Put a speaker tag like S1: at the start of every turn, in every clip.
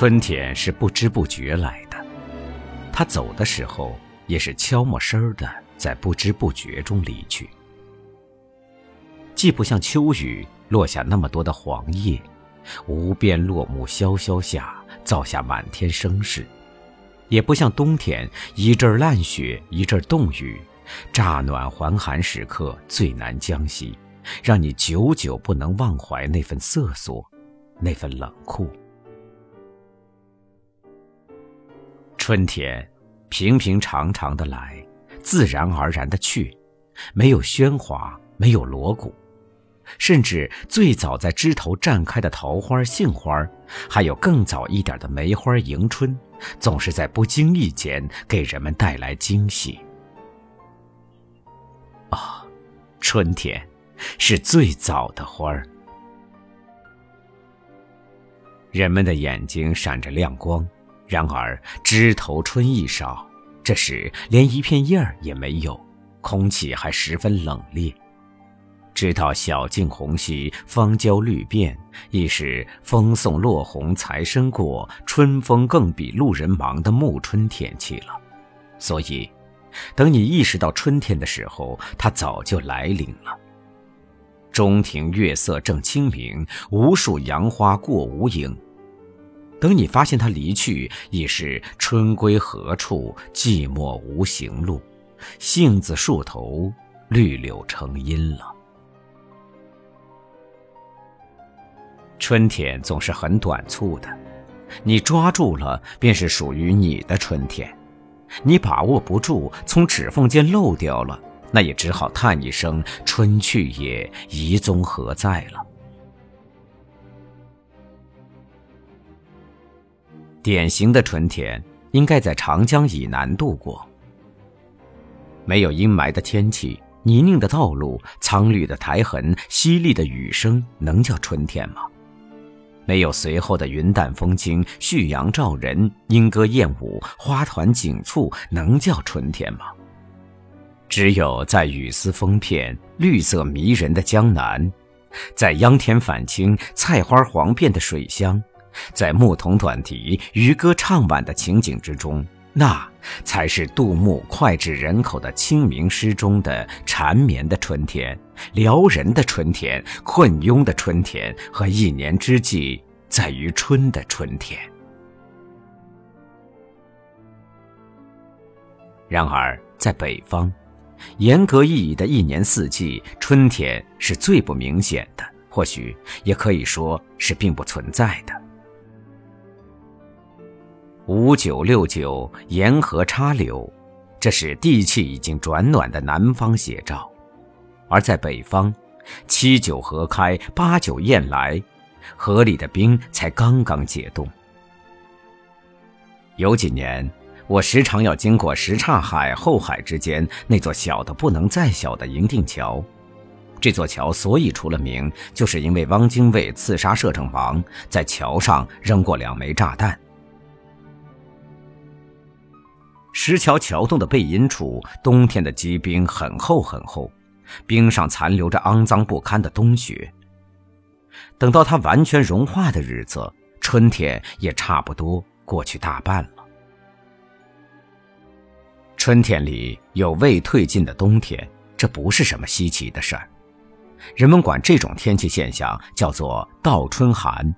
S1: 春天是不知不觉来的，它走的时候也是悄没声儿的，在不知不觉中离去。既不像秋雨落下那么多的黄叶，无边落木萧萧下，造下满天声势；也不像冬天一阵烂雪，一阵冻雨，乍暖还寒时刻最难将息，让你久久不能忘怀那份瑟缩，那份冷酷。春天，平平常常的来，自然而然的去，没有喧哗，没有锣鼓，甚至最早在枝头绽开的桃花、杏花，还有更早一点的梅花迎春，总是在不经意间给人们带来惊喜。啊，春天，是最早的花儿。人们的眼睛闪着亮光。然而枝头春意少，这时连一片叶儿也没有，空气还十分冷冽。直到小径红稀，芳娇绿遍，已是风送落红才深过，春风更比路人忙的暮春天气了。所以，等你意识到春天的时候，它早就来临了。中庭月色正清明，无数杨花过无影。等你发现他离去，已是春归何处？寂寞无行路，杏子树头，绿柳成荫了。春天总是很短促的，你抓住了，便是属于你的春天；你把握不住，从指缝间漏掉了，那也只好叹一声：春去也，遗踪何在了。典型的春天应该在长江以南度过。没有阴霾的天气，泥泞的道路，苍绿的苔痕，淅沥的雨声，能叫春天吗？没有随后的云淡风轻，旭阳照人，莺歌燕舞，花团锦簇，能叫春天吗？只有在雨丝风片、绿色迷人的江南，在秧田返青、菜花黄遍的水乡。在牧童短笛、渔歌唱晚的情景之中，那才是杜牧脍炙人口的清明诗中的缠绵的春天、撩人的春天、困庸的春天和一年之计在于春的春天。然而，在北方，严格意义的一年四季，春天是最不明显的，或许也可以说是并不存在的。五九六九，沿河插柳，这是地气已经转暖的南方写照；而在北方，七九河开，八九雁来，河里的冰才刚刚解冻。有几年，我时常要经过什刹海、后海之间那座小的不能再小的银锭桥。这座桥所以出了名，就是因为汪精卫刺杀摄政王，在桥上扔过两枚炸弹。石桥桥洞的背阴处，冬天的积冰很厚很厚，冰上残留着肮脏不堪的冬雪。等到它完全融化的日子，春天也差不多过去大半了。春天里有未退尽的冬天，这不是什么稀奇的事儿，人们管这种天气现象叫做“倒春寒”。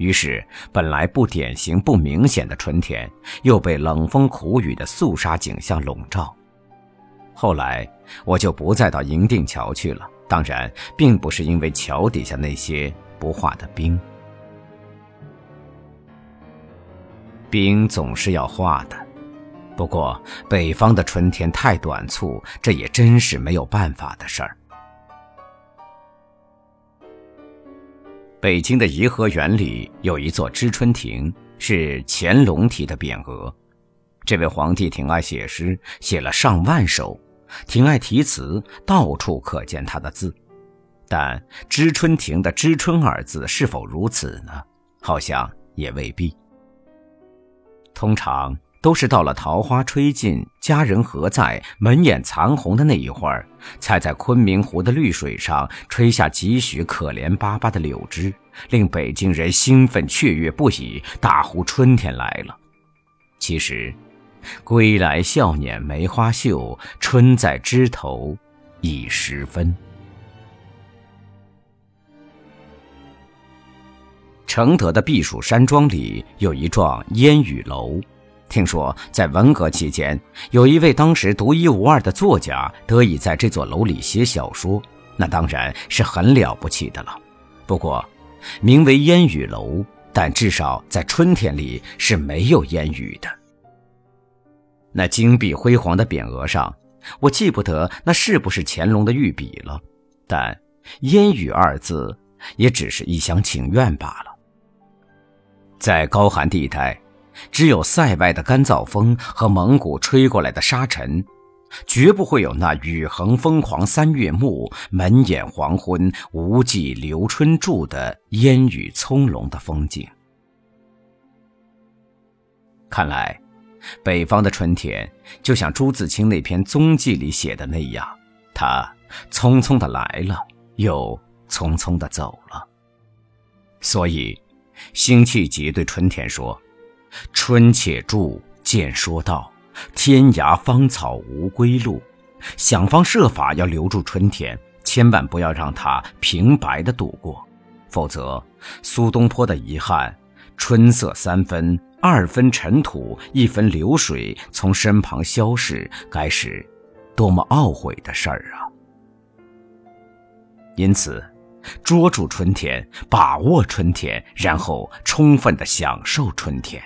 S1: 于是，本来不典型、不明显的春天，又被冷风苦雨的肃杀景象笼罩。后来，我就不再到银锭桥去了。当然，并不是因为桥底下那些不化的冰，冰总是要化的。不过，北方的春天太短促，这也真是没有办法的事儿。北京的颐和园里有一座知春亭，是乾隆题的匾额。这位皇帝挺爱写诗，写了上万首，挺爱题词，到处可见他的字。但知春亭的“知春”二字是否如此呢？好像也未必。通常都是到了桃花吹尽、佳人何在、门眼残红的那一会儿，才在昆明湖的绿水上吹下几许可怜巴巴的柳枝，令北京人兴奋雀跃不已，大呼春天来了。其实，归来笑捻梅花秀，春在枝头已十分。承德的避暑山庄里有一幢烟雨楼。听说在文革期间，有一位当时独一无二的作家得以在这座楼里写小说，那当然是很了不起的了。不过，名为烟雨楼，但至少在春天里是没有烟雨的。那金碧辉煌的匾额上，我记不得那是不是乾隆的御笔了，但“烟雨”二字也只是一厢情愿罢了。在高寒地带。只有塞外的干燥风和蒙古吹过来的沙尘，绝不会有那雨横风狂三月暮，门掩黄昏，无际留春住的烟雨葱茏的风景。看来，北方的春天就像朱自清那篇踪迹里写的那样，它匆匆的来了，又匆匆的走了。所以，辛弃疾对春天说。春且住，见说道：“天涯芳草无归路。”想方设法要留住春天，千万不要让它平白的度过，否则苏东坡的遗憾“春色三分，二分尘土，一分流水”从身旁消逝，该是多么懊悔的事儿啊！因此，捉住春天，把握春天，然后充分的享受春天。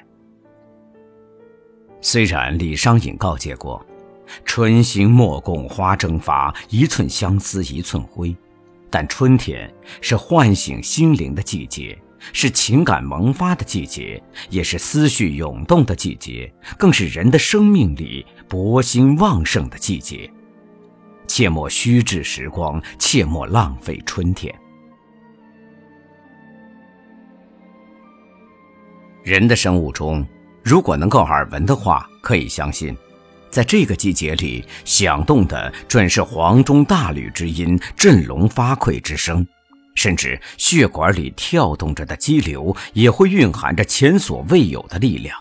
S1: 虽然李商隐告诫过：“春心莫共花争发，一寸相思一寸灰。”但春天是唤醒心灵的季节，是情感萌发的季节，也是思绪涌动的季节，更是人的生命里勃兴旺盛的季节。切莫虚掷时光，切莫浪费春天。人的生物钟。如果能够耳闻的话，可以相信，在这个季节里响动的准是黄钟大吕之音、振聋发聩之声，甚至血管里跳动着的激流也会蕴含着前所未有的力量。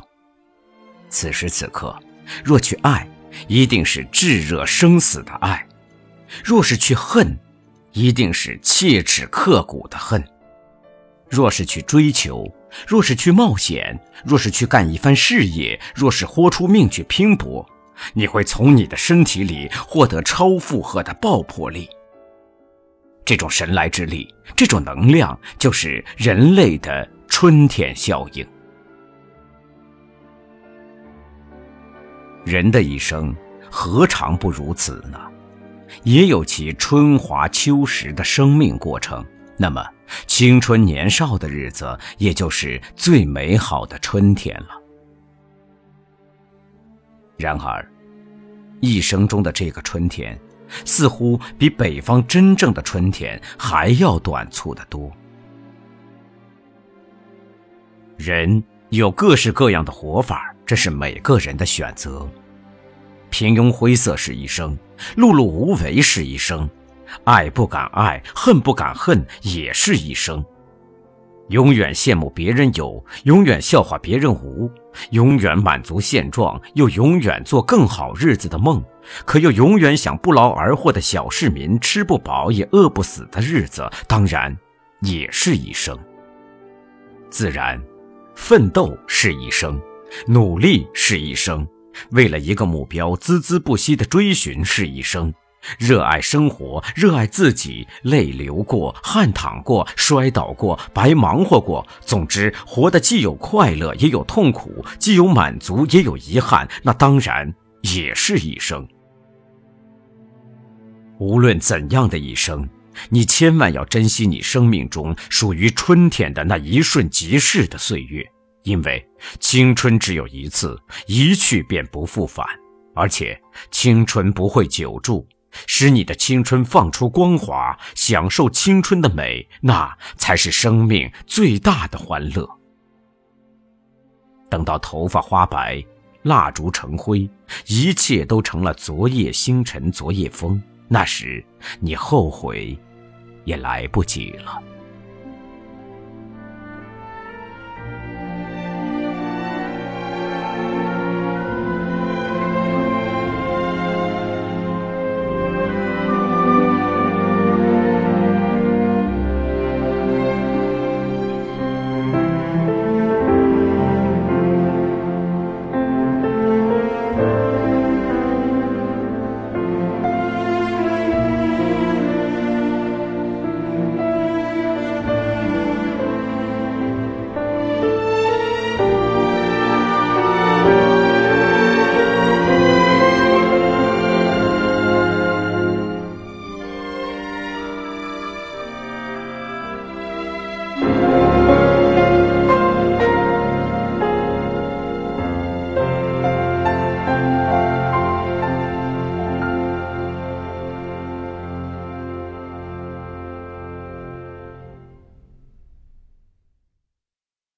S1: 此时此刻，若去爱，一定是炙热生死的爱；若是去恨，一定是切齿刻骨的恨；若是去追求，若是去冒险，若是去干一番事业，若是豁出命去拼搏，你会从你的身体里获得超负荷的爆破力。这种神来之力，这种能量，就是人类的春天效应。人的一生何尝不如此呢？也有其春华秋实的生命过程。那么，青春年少的日子，也就是最美好的春天了。然而，一生中的这个春天，似乎比北方真正的春天还要短促得多。人有各式各样的活法，这是每个人的选择。平庸灰色是一生，碌碌无为是一生。爱不敢爱，恨不敢恨，也是一生。永远羡慕别人有，永远笑话别人无，永远满足现状，又永远做更好日子的梦，可又永远想不劳而获的小市民吃不饱也饿不死的日子，当然也是一生。自然，奋斗是一生，努力是一生，为了一个目标孜孜不息的追寻是一生。热爱生活，热爱自己，泪流过，汗淌过，摔倒过，白忙活过。总之，活得既有快乐，也有痛苦；既有满足，也有遗憾。那当然也是一生。无论怎样的一生，你千万要珍惜你生命中属于春天的那一瞬即逝的岁月，因为青春只有一次，一去便不复返，而且青春不会久驻。使你的青春放出光华，享受青春的美，那才是生命最大的欢乐。等到头发花白，蜡烛成灰，一切都成了昨夜星辰、昨夜风。那时，你后悔，也来不及了。